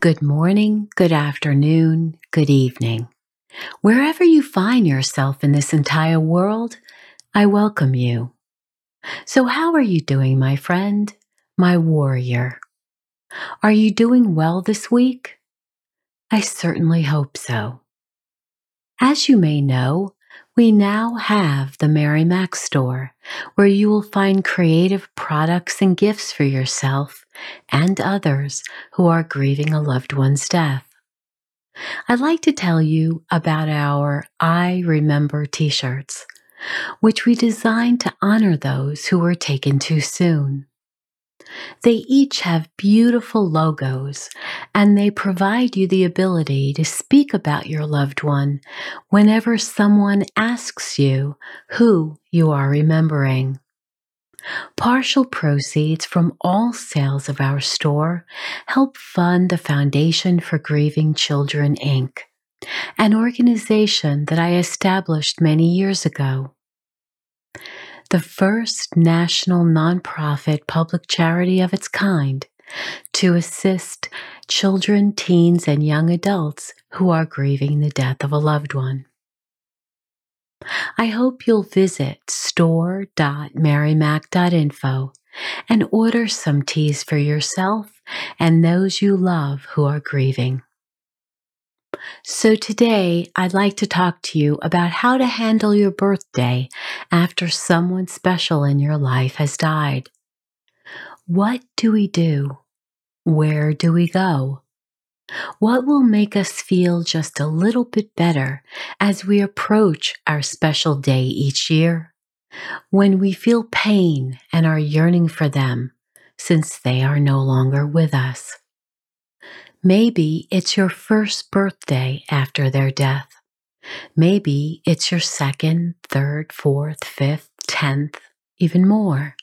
Good morning, good afternoon, good evening. Wherever you find yourself in this entire world, I welcome you. So, how are you doing, my friend, my warrior? Are you doing well this week? I certainly hope so. As you may know, we now have the Mary Mac store, where you will find creative products and gifts for yourself and others who are grieving a loved one's death. I'd like to tell you about our I Remember t shirts, which we designed to honor those who were taken too soon. They each have beautiful logos and they provide you the ability to speak about your loved one whenever someone asks you who you are remembering. Partial proceeds from all sales of our store help fund the Foundation for Grieving Children, Inc., an organization that I established many years ago the first national nonprofit public charity of its kind to assist children, teens, and young adults who are grieving the death of a loved one. I hope you'll visit store.marymac.info and order some tees for yourself and those you love who are grieving. So, today I'd like to talk to you about how to handle your birthday after someone special in your life has died. What do we do? Where do we go? What will make us feel just a little bit better as we approach our special day each year? When we feel pain and are yearning for them since they are no longer with us. Maybe it's your first birthday after their death. Maybe it's your second, third, fourth, fifth, tenth, even more.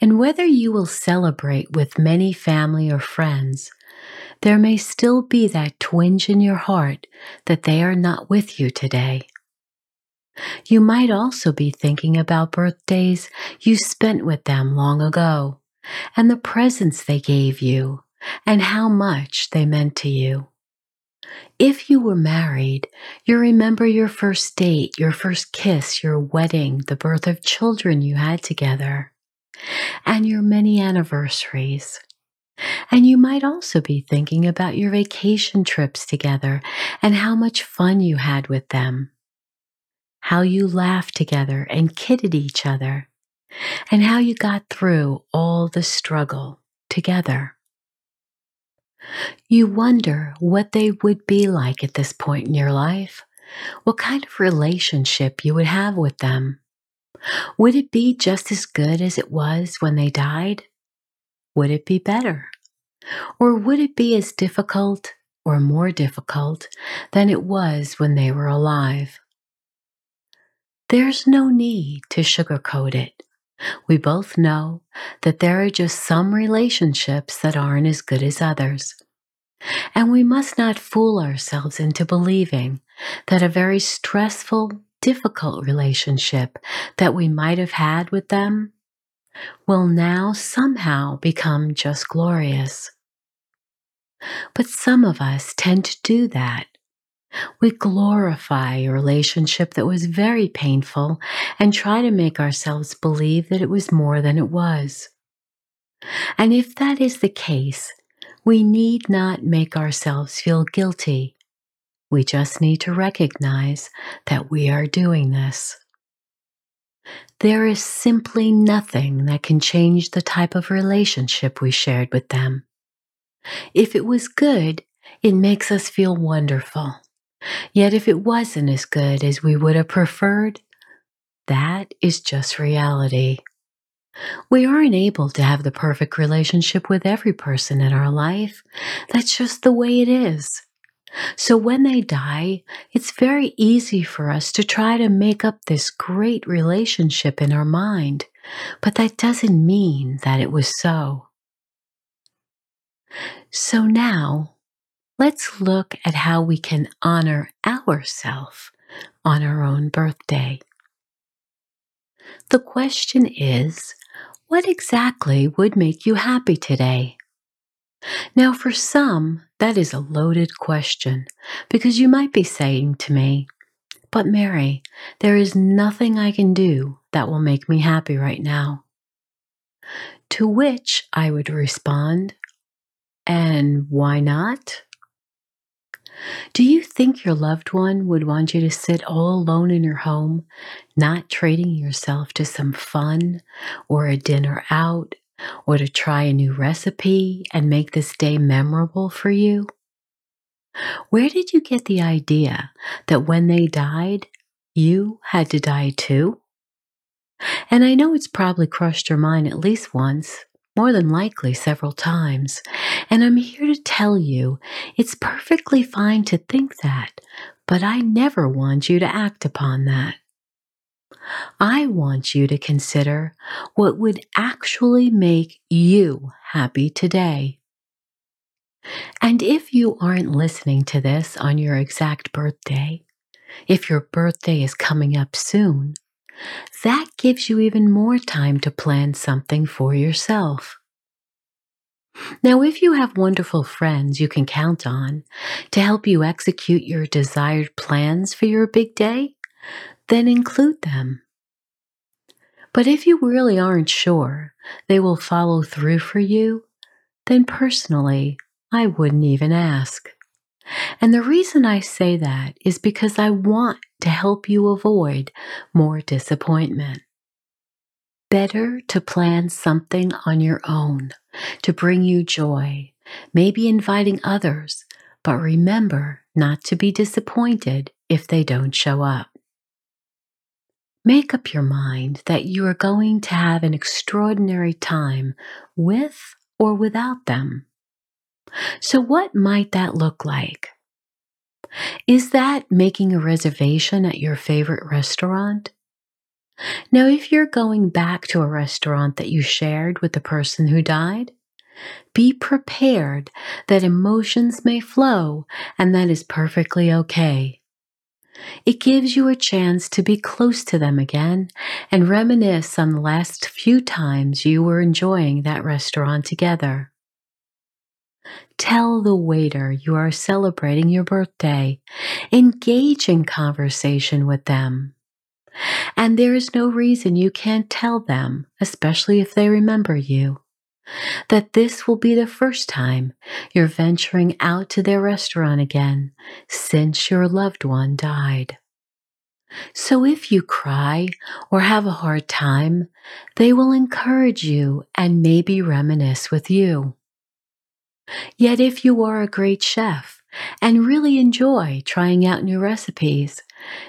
And whether you will celebrate with many family or friends, there may still be that twinge in your heart that they are not with you today. You might also be thinking about birthdays you spent with them long ago and the presents they gave you and how much they meant to you. If you were married, you remember your first date, your first kiss, your wedding, the birth of children you had together, and your many anniversaries. And you might also be thinking about your vacation trips together and how much fun you had with them, how you laughed together and kidded each other, and how you got through all the struggle together. You wonder what they would be like at this point in your life, what kind of relationship you would have with them. Would it be just as good as it was when they died? Would it be better? Or would it be as difficult or more difficult than it was when they were alive? There's no need to sugarcoat it. We both know that there are just some relationships that aren't as good as others. And we must not fool ourselves into believing that a very stressful, difficult relationship that we might have had with them will now somehow become just glorious. But some of us tend to do that we glorify a relationship that was very painful and try to make ourselves believe that it was more than it was. And if that is the case, we need not make ourselves feel guilty. We just need to recognize that we are doing this. There is simply nothing that can change the type of relationship we shared with them. If it was good, it makes us feel wonderful Yet if it wasn't as good as we would have preferred, that is just reality. We aren't able to have the perfect relationship with every person in our life. That's just the way it is. So when they die, it's very easy for us to try to make up this great relationship in our mind, but that doesn't mean that it was so. So now, let's look at how we can honor ourselves on our own birthday. The question is, what exactly would make you happy today? Now, for some, that is a loaded question because you might be saying to me, But Mary, there is nothing I can do that will make me happy right now. To which I would respond, And why not? Do you think your loved one would want you to sit all alone in your home, not treating yourself to some fun or a dinner out or to try a new recipe and make this day memorable for you? Where did you get the idea that when they died, you had to die too? And I know it's probably crossed your mind at least once, more than likely several times. And I'm here to tell you it's perfectly fine to think that, but I never want you to act upon that. I want you to consider what would actually make you happy today. And if you aren't listening to this on your exact birthday, if your birthday is coming up soon, that gives you even more time to plan something for yourself. Now, if you have wonderful friends you can count on to help you execute your desired plans for your big day, then include them. But if you really aren't sure they will follow through for you, then personally, I wouldn't even ask. And the reason I say that is because I want to help you avoid more disappointment. Better to plan something on your own to bring you joy, maybe inviting others, but remember not to be disappointed if they don't show up. Make up your mind that you are going to have an extraordinary time with or without them. So, what might that look like? Is that making a reservation at your favorite restaurant? Now, if you're going back to a restaurant that you shared with the person who died, be prepared that emotions may flow and that is perfectly okay. It gives you a chance to be close to them again and reminisce on the last few times you were enjoying that restaurant together. Tell the waiter you are celebrating your birthday. Engage in conversation with them. And there is no reason you can't tell them, especially if they remember you, that this will be the first time you're venturing out to their restaurant again since your loved one died. So if you cry or have a hard time, they will encourage you and maybe reminisce with you. Yet if you are a great chef and really enjoy trying out new recipes,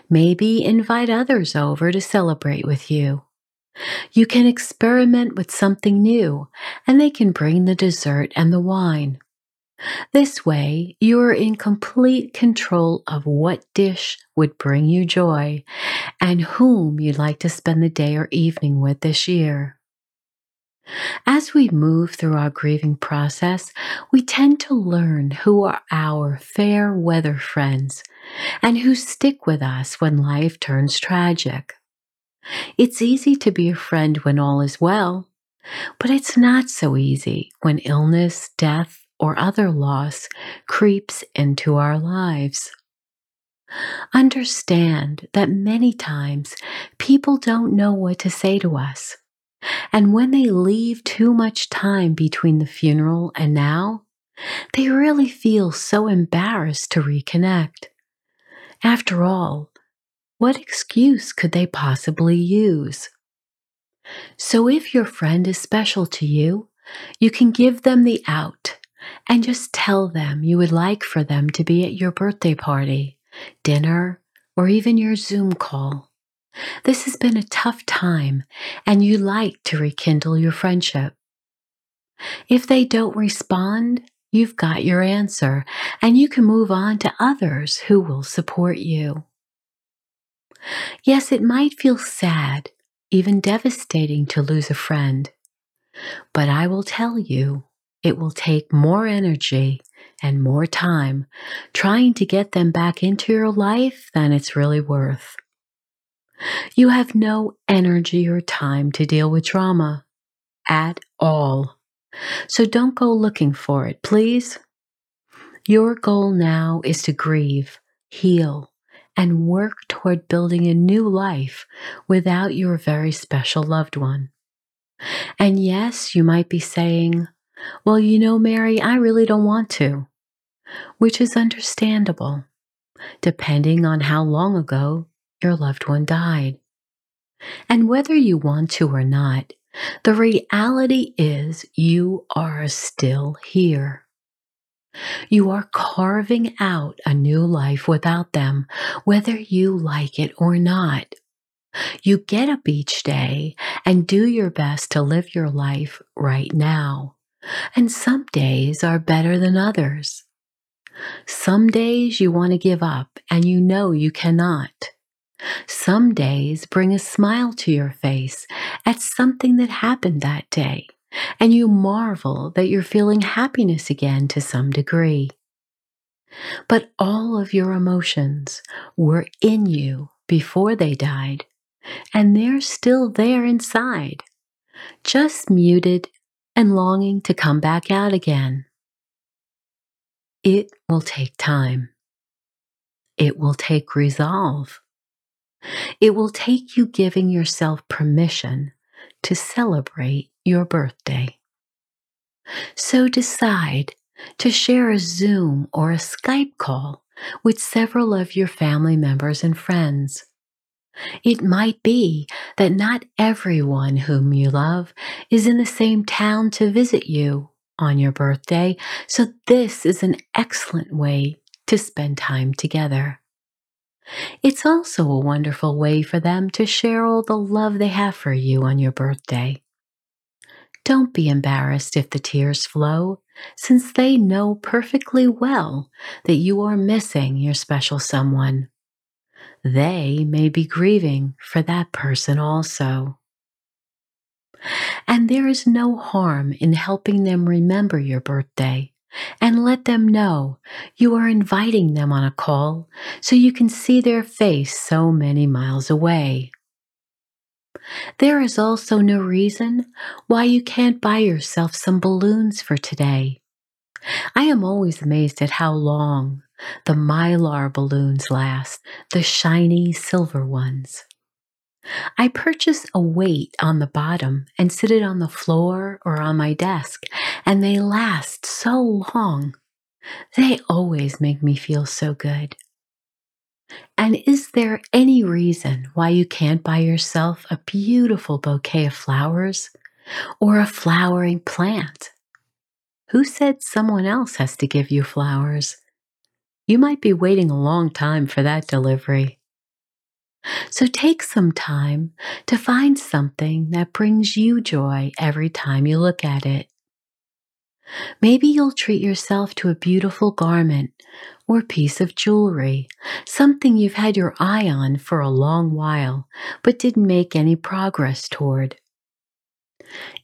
maybe invite others over to celebrate with you. You can experiment with something new, and they can bring the dessert and the wine. This way, you are in complete control of what dish would bring you joy and whom you'd like to spend the day or evening with this year. As we move through our grieving process, we tend to learn who are our fair weather friends and who stick with us when life turns tragic. It's easy to be a friend when all is well, but it's not so easy when illness, death, or other loss creeps into our lives. Understand that many times people don't know what to say to us. And when they leave too much time between the funeral and now, they really feel so embarrassed to reconnect. After all, what excuse could they possibly use? So if your friend is special to you, you can give them the out and just tell them you would like for them to be at your birthday party dinner, or even your Zoom call. This has been a tough time, and you like to rekindle your friendship. If they don't respond, you've got your answer, and you can move on to others who will support you. Yes, it might feel sad, even devastating to lose a friend, but I will tell you, it will take more energy and more time trying to get them back into your life than it's really worth. You have no energy or time to deal with drama at all. So don't go looking for it, please. Your goal now is to grieve, heal, and work toward building a new life without your very special loved one. And yes, you might be saying, Well, you know, Mary, I really don't want to, which is understandable, depending on how long ago your loved one died. And whether you want to or not, the reality is you are still here. You are carving out a new life without them, whether you like it or not. You get up each day and do your best to live your life right now. And some days are better than others. Some days you want to give up and you know you cannot. Some days bring a smile to your face at something that happened that day, and you marvel that you're feeling happiness again to some degree. But all of your emotions were in you before they died, and they're still there inside, just muted and longing to come back out again. It will take time. It will take resolve. It will take you giving yourself permission to celebrate your birthday. So decide to share a Zoom or a Skype call with several of your family members and friends. It might be that not everyone whom you love is in the same town to visit you on your birthday, so this is an excellent way to spend time together. It's also a wonderful way for them to share all the love they have for you on your birthday. Don't be embarrassed if the tears flow, since they know perfectly well that you are missing your special someone. They may be grieving for that person also. And there is no harm in helping them remember your birthday and let them know you are inviting them on a call so you can see their face so many miles away. There is also no reason why you can't buy yourself some balloons for today. I am always amazed at how long the mylar balloons last, the shiny silver ones. I purchase a weight on the bottom and sit it on the floor or on my desk, and they last so long. They always make me feel so good. And is there any reason why you can't buy yourself a beautiful bouquet of flowers or a flowering plant? Who said someone else has to give you flowers? You might be waiting a long time for that delivery. So take some time to find something that brings you joy every time you look at it. Maybe you'll treat yourself to a beautiful garment or piece of jewelry, something you've had your eye on for a long while but didn't make any progress toward.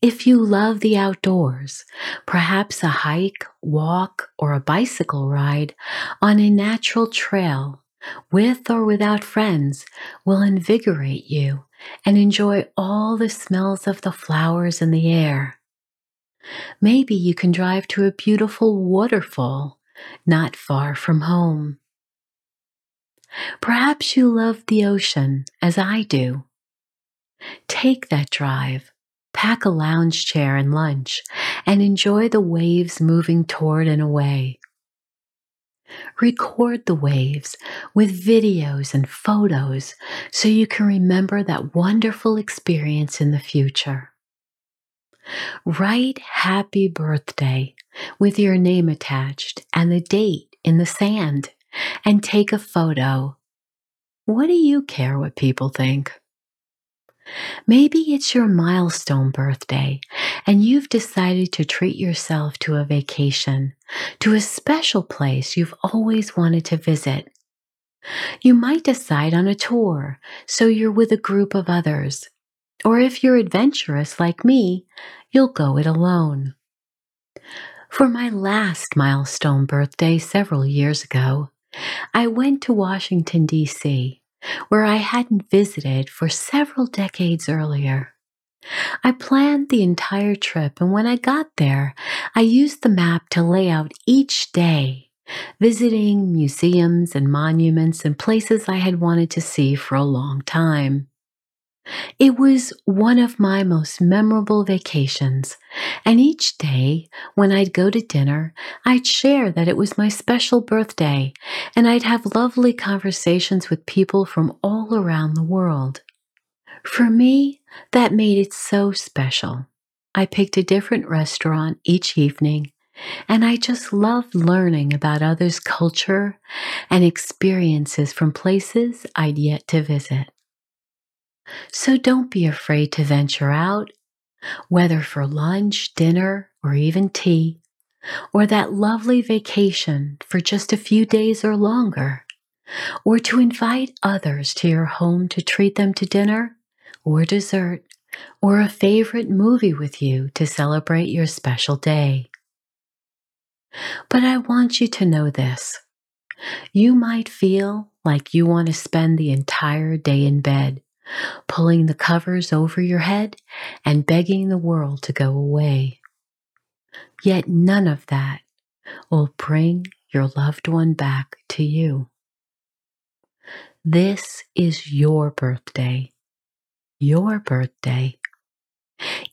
If you love the outdoors, perhaps a hike, walk, or a bicycle ride on a natural trail with or without friends, will invigorate you and enjoy all the smells of the flowers in the air. Maybe you can drive to a beautiful waterfall not far from home. Perhaps you love the ocean as I do. Take that drive, pack a lounge chair and lunch, and enjoy the waves moving toward and away. Record the waves with videos and photos so you can remember that wonderful experience in the future. Write happy birthday with your name attached and the date in the sand and take a photo. What do you care what people think? Maybe it's your milestone birthday and you've decided to treat yourself to a vacation, to a special place you've always wanted to visit. You might decide on a tour so you're with a group of others. Or if you're adventurous like me, you'll go it alone. For my last milestone birthday several years ago, I went to Washington, D.C where I hadn't visited for several decades earlier. I planned the entire trip, and when I got there, I used the map to lay out each day, visiting museums and monuments and places I had wanted to see for a long time. It was one of my most memorable vacations, and each day when I'd go to dinner, I'd share that it was my special birthday, and I'd have lovely conversations with people from all around the world. For me, that made it so special. I picked a different restaurant each evening, and I just loved learning about others' culture and experiences from places I'd yet to visit. So don't be afraid to venture out, whether for lunch, dinner, or even tea, or that lovely vacation for just a few days or longer, or to invite others to your home to treat them to dinner or dessert or a favorite movie with you to celebrate your special day. But I want you to know this. You might feel like you want to spend the entire day in bed pulling the covers over your head and begging the world to go away. Yet none of that will bring your loved one back to you. This is your birthday. Your birthday.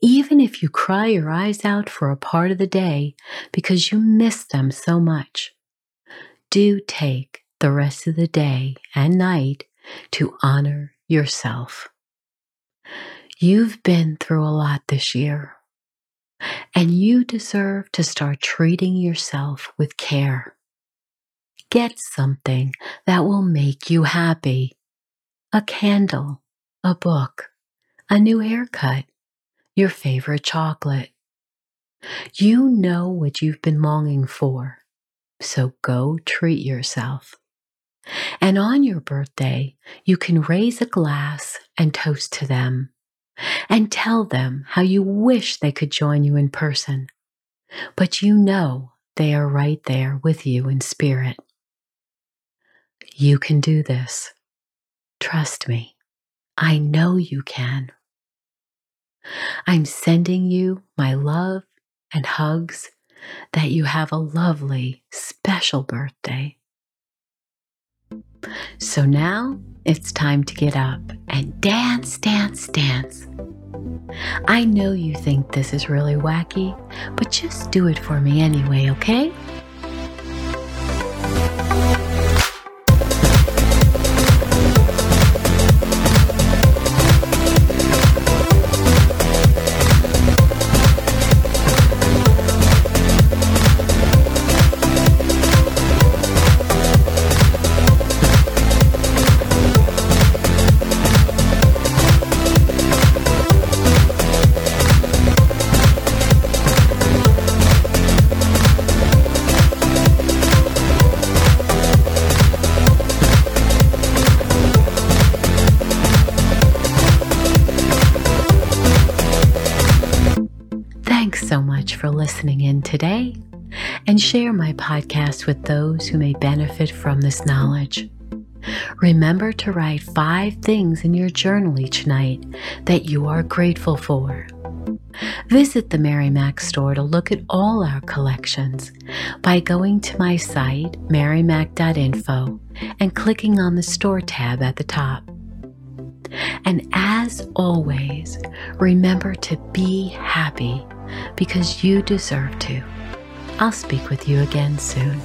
Even if you cry your eyes out for a part of the day because you miss them so much, do take the rest of the day and night to honor yourself. You've been through a lot this year, and you deserve to start treating yourself with care. Get something that will make you happy a candle, a book, a new haircut, your favorite chocolate. You know what you've been longing for, so go treat yourself. And on your birthday, you can raise a glass and toast to them and tell them how you wish they could join you in person. But you know they are right there with you in spirit. You can do this. Trust me. I know you can. I'm sending you my love and hugs that you have a lovely, special birthday. So now it's time to get up and dance, dance, dance. I know you think this is really wacky, but just do it for me anyway, okay? Listening in today and share my podcast with those who may benefit from this knowledge. Remember to write five things in your journal each night that you are grateful for. Visit the Mary Mac store to look at all our collections by going to my site, marymac.info, and clicking on the store tab at the top. And as always, remember to be happy because you deserve to. I'll speak with you again soon.